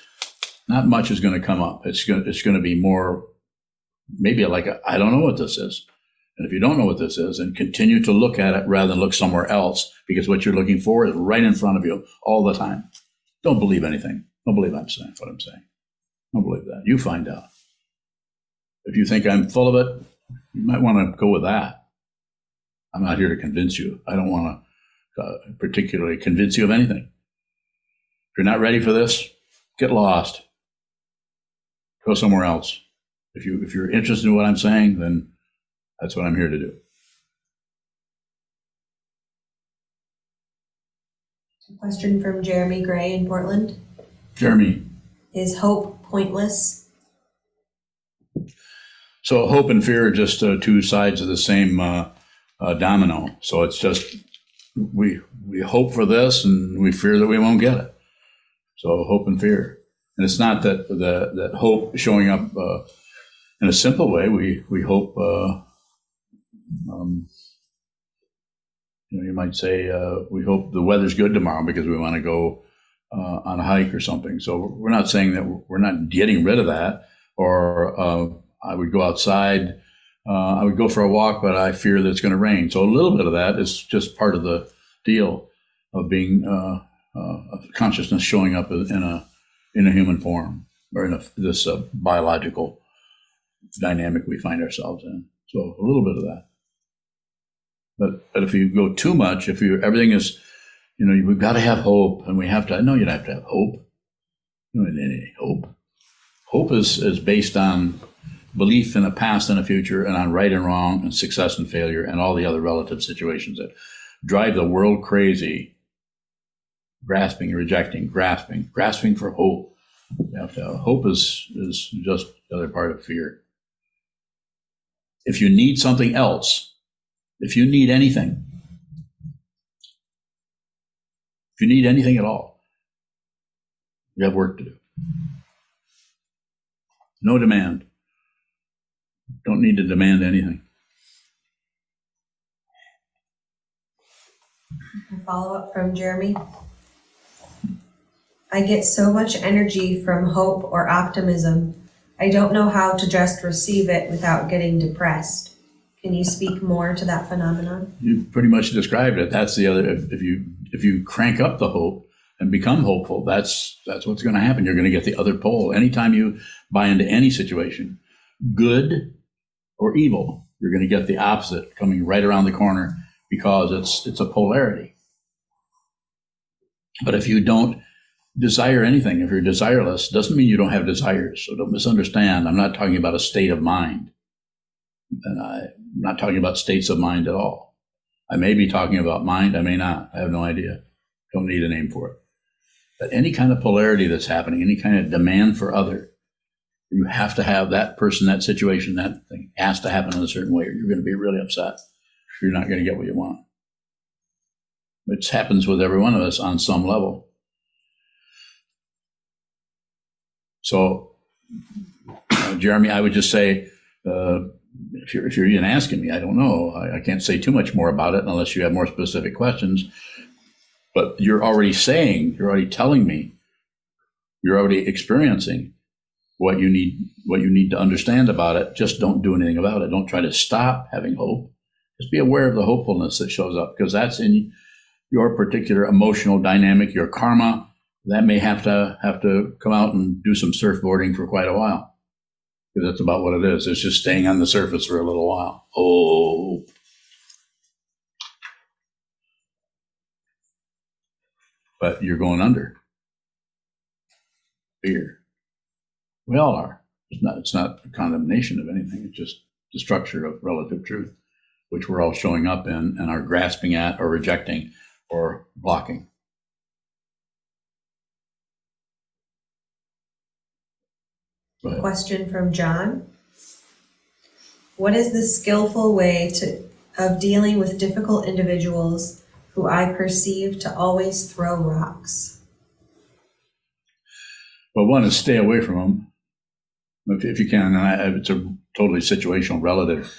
Not much is going to come up. It's going, it's going to be more, maybe like, I don't know what this is. And if you don't know what this is, and continue to look at it rather than look somewhere else, because what you're looking for is right in front of you all the time. Don't believe anything. Don't believe I'm saying what I'm saying. Don't believe that. You find out. If you think I'm full of it, you might want to go with that. I'm not here to convince you. I don't want to uh, particularly convince you of anything. If you're not ready for this, get lost. Go somewhere else. If you if you're interested in what I'm saying, then that's what I'm here to do. Question from Jeremy Gray in Portland. Jeremy. Is hope pointless? So hope and fear are just uh, two sides of the same uh, uh, domino. So it's just we we hope for this and we fear that we won't get it. So hope and fear, and it's not that the, that hope showing up uh, in a simple way. We we hope. Uh, um, you know, you might say uh, we hope the weather's good tomorrow because we want to go uh, on a hike or something. So we're not saying that we're not getting rid of that, or uh, I would go outside uh, I would go for a walk, but I fear that it's going to rain. So a little bit of that is just part of the deal of being uh, uh, consciousness showing up in a in a human form or in a, this uh, biological dynamic we find ourselves in. So a little bit of that. But but if you go too much, if you everything is, you know, we've got to have hope, and we have to. I know you don't have to have hope. You don't need any hope. hope is, is based on belief in a past and a future and on right and wrong and success and failure and all the other relative situations that drive the world crazy. Grasping and rejecting, grasping, grasping for hope. To, hope is, is just the other part of fear. If you need something else, if you need anything, if you need anything at all, you have work to do. No demand. Don't need to demand anything. A follow up from Jeremy. I get so much energy from hope or optimism. I don't know how to just receive it without getting depressed. Can you speak more to that phenomenon? You pretty much described it. That's the other. If, if you if you crank up the hope and become hopeful, that's that's what's going to happen. You're going to get the other pole. Anytime you buy into any situation, good or evil, you're going to get the opposite coming right around the corner because it's it's a polarity. But if you don't desire anything, if you're desireless, doesn't mean you don't have desires. So don't misunderstand. I'm not talking about a state of mind. And I'm not talking about states of mind at all. I may be talking about mind, I may not. I have no idea. Don't need a name for it. But any kind of polarity that's happening, any kind of demand for other, you have to have that person, that situation, that thing has to happen in a certain way, or you're going to be really upset. You're not going to get what you want. It happens with every one of us on some level. So, uh, Jeremy, I would just say, uh, if you're, if you're even asking me, I don't know. I, I, can't say too much more about it unless you have more specific questions. But you're already saying, you're already telling me, you're already experiencing what you need, what you need to understand about it. Just don't do anything about it. Don't try to stop having hope. Just be aware of the hopefulness that shows up because that's in your particular emotional dynamic, your karma. That may have to have to come out and do some surfboarding for quite a while because that's about what it is. It's just staying on the surface for a little while. Oh. But you're going under. Fear. We all are. It's not, it's not a condemnation of anything. It's just the structure of relative truth, which we're all showing up in and are grasping at or rejecting or blocking. Question from John. What is the skillful way to of dealing with difficult individuals who I perceive to always throw rocks? Well, one is stay away from them if, if you can. And I, it's a totally situational relative.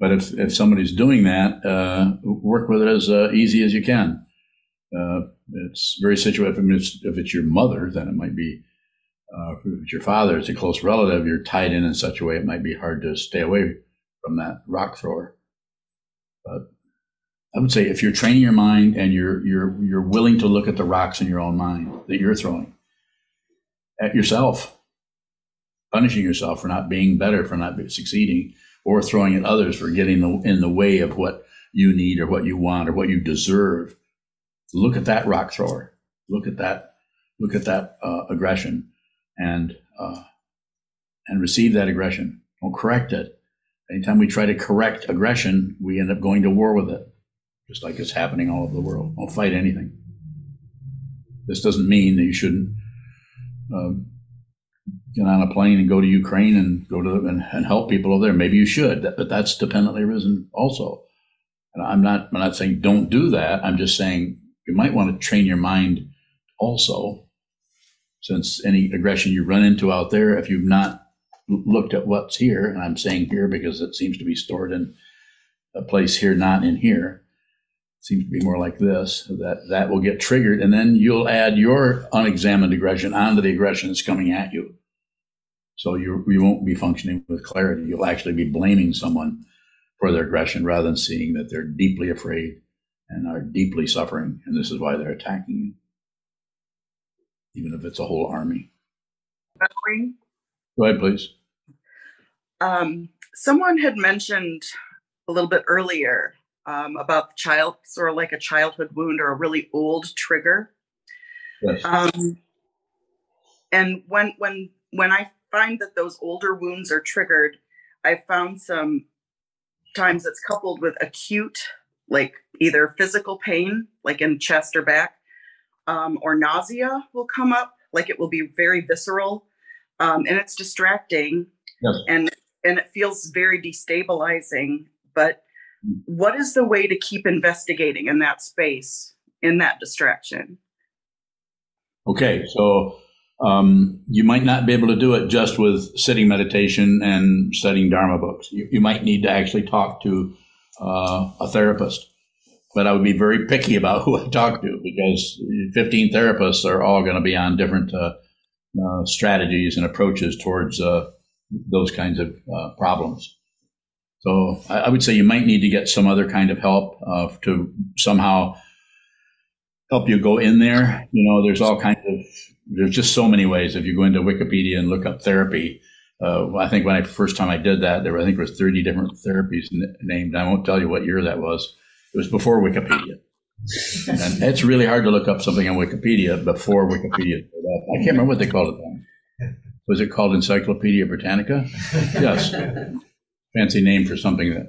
But if, if somebody's doing that, uh, work with it as uh, easy as you can. Uh, it's very situational. I mean, it's, if it's your mother, then it might be uh, if your father, is a close relative, you're tied in in such a way it might be hard to stay away from that rock thrower. But I would say if you're training your mind and you're you're you're willing to look at the rocks in your own mind that you're throwing at yourself, punishing yourself for not being better, for not succeeding, or throwing at others for getting in the way of what you need or what you want or what you deserve. Look at that rock thrower. Look at that. Look at that uh, aggression and uh, and receive that aggression. Don't correct it. Anytime we try to correct aggression, we end up going to war with it, just like it's happening all over the world. Don't fight anything. This doesn't mean that you shouldn't um, get on a plane and go to Ukraine and go to and, and help people over there. Maybe you should, but that's dependently risen also. And I'm not I'm not saying don't do that. I'm just saying you might want to train your mind also since any aggression you run into out there, if you've not looked at what's here, and I'm saying here because it seems to be stored in a place here, not in here, seems to be more like this, that that will get triggered, and then you'll add your unexamined aggression onto the aggression that's coming at you. So you, you won't be functioning with clarity. You'll actually be blaming someone for their aggression rather than seeing that they're deeply afraid and are deeply suffering, and this is why they're attacking you even if it's a whole army. Go ahead, please. Um, someone had mentioned a little bit earlier um, about the child, sort of like a childhood wound or a really old trigger. Yes. Um, and when when when I find that those older wounds are triggered, I found some times it's coupled with acute, like either physical pain, like in chest or back, um, or nausea will come up, like it will be very visceral, um, and it's distracting, Yes. and and it feels very destabilizing. But what is the way to keep investigating in that space, in that distraction? Okay, so um, you might not be able to do it just with sitting meditation and studying Dharma books. You, you might need to actually talk to uh, a therapist. But I would be very picky about who I talk to because 15 therapists are all going to be on different uh, uh, strategies and approaches towards uh, those kinds of uh, problems. So I, I would say you might need to get some other kind of help uh, to somehow help you go in there. You know, there's all kinds of, there's just so many ways. If you go into Wikipedia and look up therapy, uh, I think when I first time I did that, there were, I think there was 30 different therapies n- named. I won't tell you what year that was. Was before Wikipedia. and it's really hard to look up something on Wikipedia before Wikipedia. I can't remember what they called it then. Was it called Encyclopedia Britannica? Yes. Fancy name for something that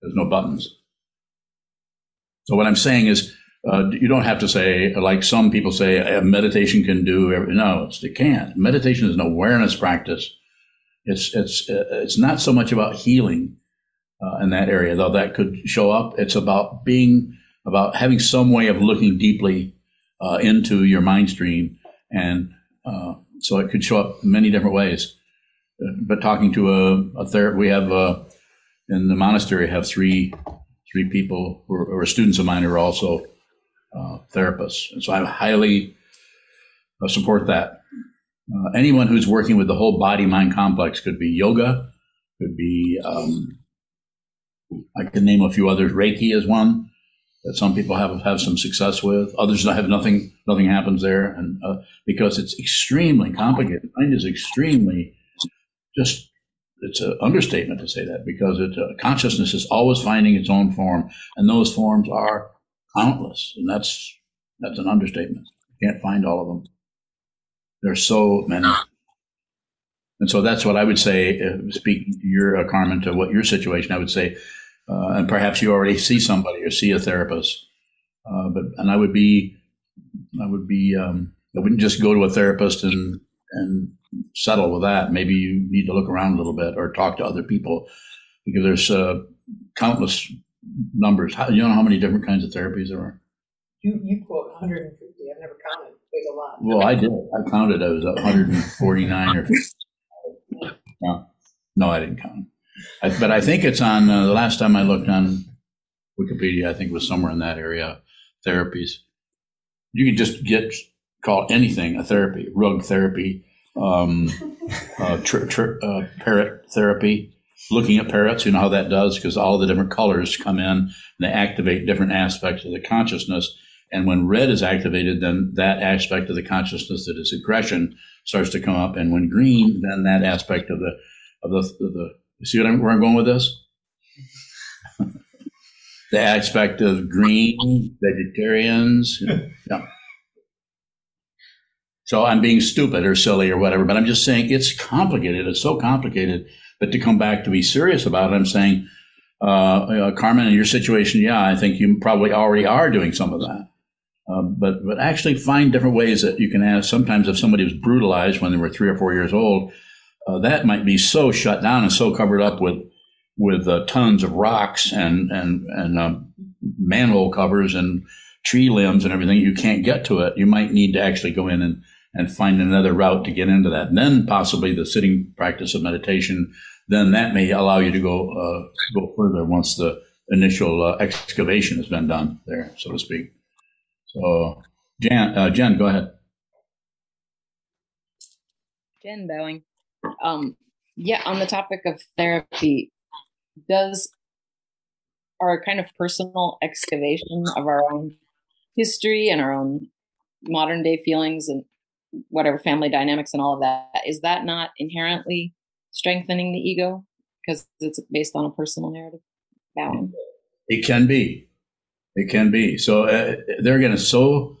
there's no buttons. So what I'm saying is, uh, you don't have to say like some people say uh, meditation can do. Every, no, it's, it can't. Meditation is an awareness practice. It's it's uh, it's not so much about healing uh, in that area, though that could show up. It's about being about having some way of looking deeply uh, into your mind stream, and uh, so it could show up many different ways. But talking to a, a therapist, we have in the monastery have three three people who are, who are students of mine who are also uh, therapists. And so I highly uh, support that. Uh, anyone who's working with the whole body mind complex could be yoga, could be, um, I can name a few others. Reiki is one that some people have have some success with. Others have nothing, nothing happens there. And uh, because it's extremely complicated, mind is extremely just it's an understatement to say that because it, uh, consciousness is always finding its own form, and those forms are countless, and that's that's an understatement. You can't find all of them. There's so many, and so that's what I would say. Uh, speaking to your uh, Carmen, to what your situation, I would say, uh, and perhaps you already see somebody or see a therapist, uh, but and I would be, I would be, um, I wouldn't just go to a therapist and and settle with that. Maybe you need to look around a little bit or talk to other people because there's uh, countless numbers. How, you know how many different kinds of therapies there are? You, you quote 150. I've never counted. There's a lot. Well, I did. I counted. I was 149 or no, no, I didn't count. I, but I think it's on uh, the last time I looked on Wikipedia. I think it was somewhere in that area. Therapies. You can just get call anything a therapy. Rug therapy, um, uh, tr- tr- uh, parrot therapy, looking at parrots. You know how that does because all the different colors come in and they activate different aspects of the consciousness. And when red is activated, then that aspect of the consciousness that is aggression starts to come up. And when green, then that aspect of the of the, of the see what I'm, where I'm going with this? the aspect of green vegetarians. Yeah. So I'm being stupid or silly or whatever, but I'm just saying it's complicated. It's so complicated. But to come back to be serious about it, I'm saying, uh, uh, Carmen, in your situation, yeah, I think you probably already are doing some of that. Uh, but but actually find different ways that you can ask. Sometimes if somebody was brutalized when they were three or four years old, uh, that might be so shut down and so covered up with with uh, tons of rocks and and and um, manhole covers and tree limbs and everything. You can't get to it. You might need to actually go in and and find another route to get into that. And then possibly the sitting practice of meditation, then that may allow you to go uh, go further once the initial uh, excavation has been done there, so to speak. So, Jen, uh, Jen, go ahead. Jen Bowing. Um, yeah, on the topic of therapy, does our kind of personal excavation of our own history and our own modern day feelings and whatever family dynamics and all of that is that not inherently strengthening the ego? Because it's based on a personal narrative it can be. It can be. So uh, they're going to so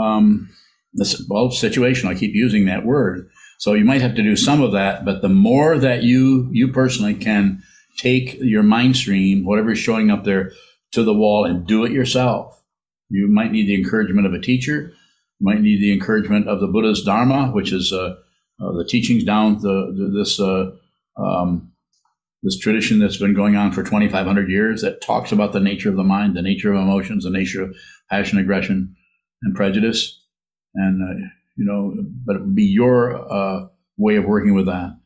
um this well situation i keep using that word So you might have to do some of that, but the more that you you personally can take your mind stream, whatever is showing up there, to the wall and do it yourself. You might need the encouragement of a teacher. You might need the encouragement of the Buddha's Dharma, which is uh, uh, the teachings down the, the this uh, um, this tradition that's been going on for 2,500 years that talks about the nature of the mind, the nature of emotions, the nature of passion, aggression, and prejudice. And, uh, you know, but it would be your uh, way of working with that.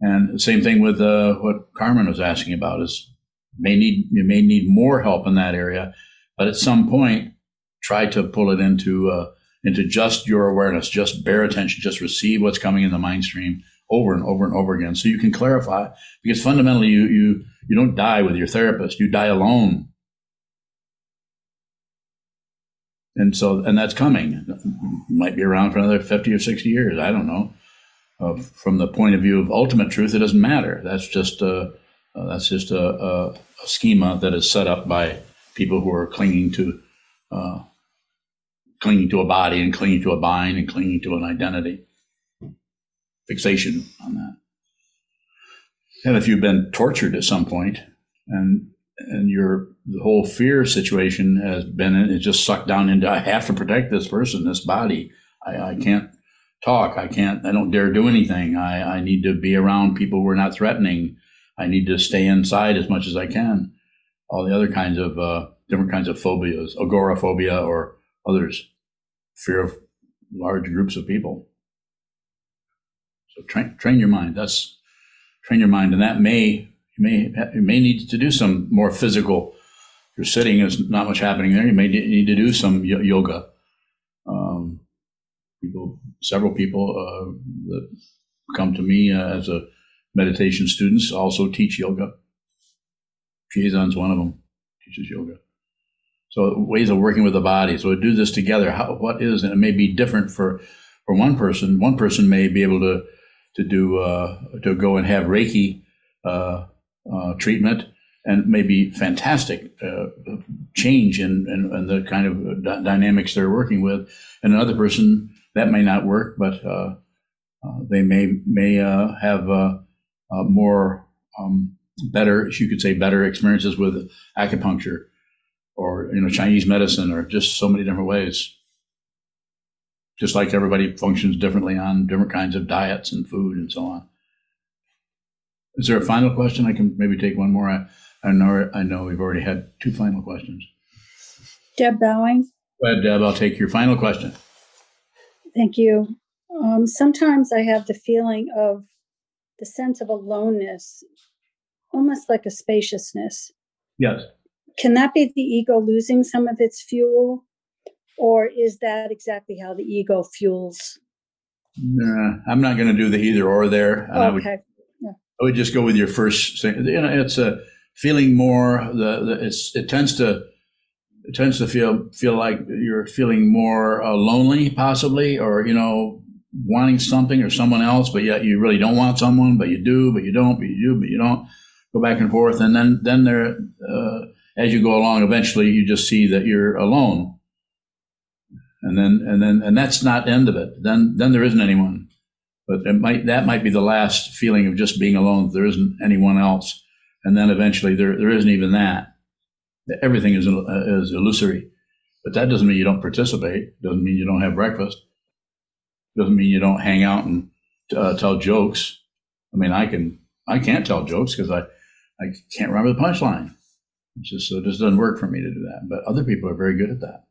And the same thing with uh, what Carmen was asking about is may need you may need more help in that area, but at some point try to pull it into uh, into just your awareness, just bare attention, just receive what's coming in the mind stream over and over and over again, so you can clarify. Because fundamentally, you you you don't die with your therapist; you die alone. And so, and that's coming. Might be around for another fifty or sixty years. I don't know. Uh, from the point of view of ultimate truth, it doesn't matter. That's just a uh, that's just a, a, a, schema that is set up by people who are clinging to uh, clinging to a body and clinging to a bind and clinging to an identity fixation on that. And if you've been tortured at some point and and your the whole fear situation has been it's just sucked down into I have to protect this person, this body. I, I can't talk. I can't. I don't dare do anything. I, I need to be around people who are not threatening. I need to stay inside as much as I can. All the other kinds of uh, different kinds of phobias, agoraphobia or others, fear of large groups of people. So train train your mind. That's train your mind, and that may you may you may need to do some more physical. You're sitting, there's not much happening there. You may need to do some yoga. Um, people, several people uh, that come to me uh, as a meditation students also teach yoga. Jizan's one of them, teaches yoga. So ways of working with the body. So we do this together. How, what is, and it may be different for, for one person. One person may be able to, to do, uh, to go and have Reiki, uh, uh, treatment and maybe fantastic uh, change in, in, in, the kind of d- dynamics they're working with. And another person that may not work, but uh, uh they may may uh, have uh, more um, better, you could say, better experiences with acupuncture or you know Chinese medicine or just so many different ways. Just like everybody functions differently on different kinds of diets and food and so on. Is there a final question? I can maybe take one more. I, I know I know we've already had two final questions. Deb Bowing. Go ahead, Deb. I'll take your final question. Thank you. Um, sometimes I have the feeling of the sense of aloneness, almost like a spaciousness. Yes. Can that be the ego losing some of its fuel? Or is that exactly how the ego fuels? Nah, I'm not going to do the either or there. okay. I would, yeah. I would just go with your first thing. You know, it's a feeling more. The, the it tends to it tends to feel feel like you're feeling more uh, lonely, possibly, or you know, wanting something or someone else, but yet you really don't want someone, but you do, but you don't, but you do, but you don't. Go back and forth, and then then there, uh, as you go along, eventually you just see that you're alone, and then and then and that's not end of it. Then then there isn't anyone, but it might that might be the last feeling of just being alone. There isn't anyone else, and then eventually there there isn't even that. Everything is is illusory, but that doesn't mean you don't participate. Doesn't mean you don't have breakfast doesn't mean you don't hang out and uh, tell jokes. I mean, I can I can't tell jokes because I I can't remember the punchline. It's just so it just doesn't work for me to do that. But other people are very good at that.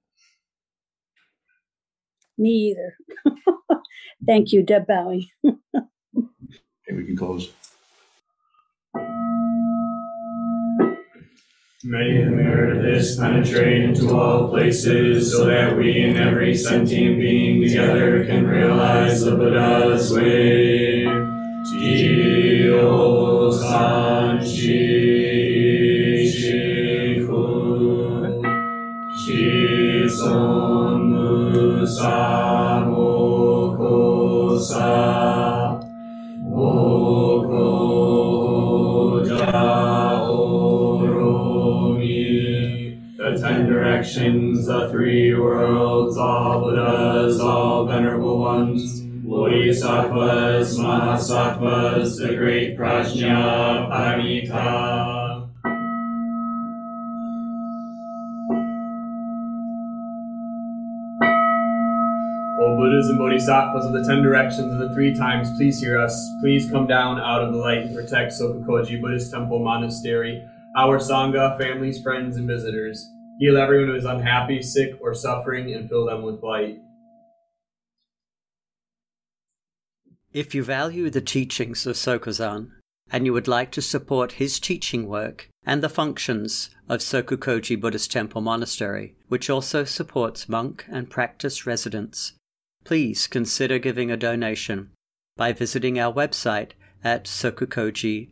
Me either. Thank you, Deb Bowie. okay, we can close. May the merit of this penetrate into all places, so that we and every sentient being together can realize the Buddha's way. Jio ten directions, the three worlds, all Buddhas, all venerable ones, Bodhisattvas, Mahasattvas, the great Prajna Paramita. Buddhas and Bodhisattvas of the ten directions of the three times, please hear us. Please come down out of the light and protect Sokokoji Buddhist Temple Monastery, our Sangha, families, friends, and visitors. Heal everyone who is unhappy, sick, or suffering, and fill them with light. If you value the teachings of Sokuzan and you would like to support his teaching work and the functions of Sokukoji Buddhist Temple Monastery, which also supports monk and practice residents, please consider giving a donation by visiting our website at sokukoji.org.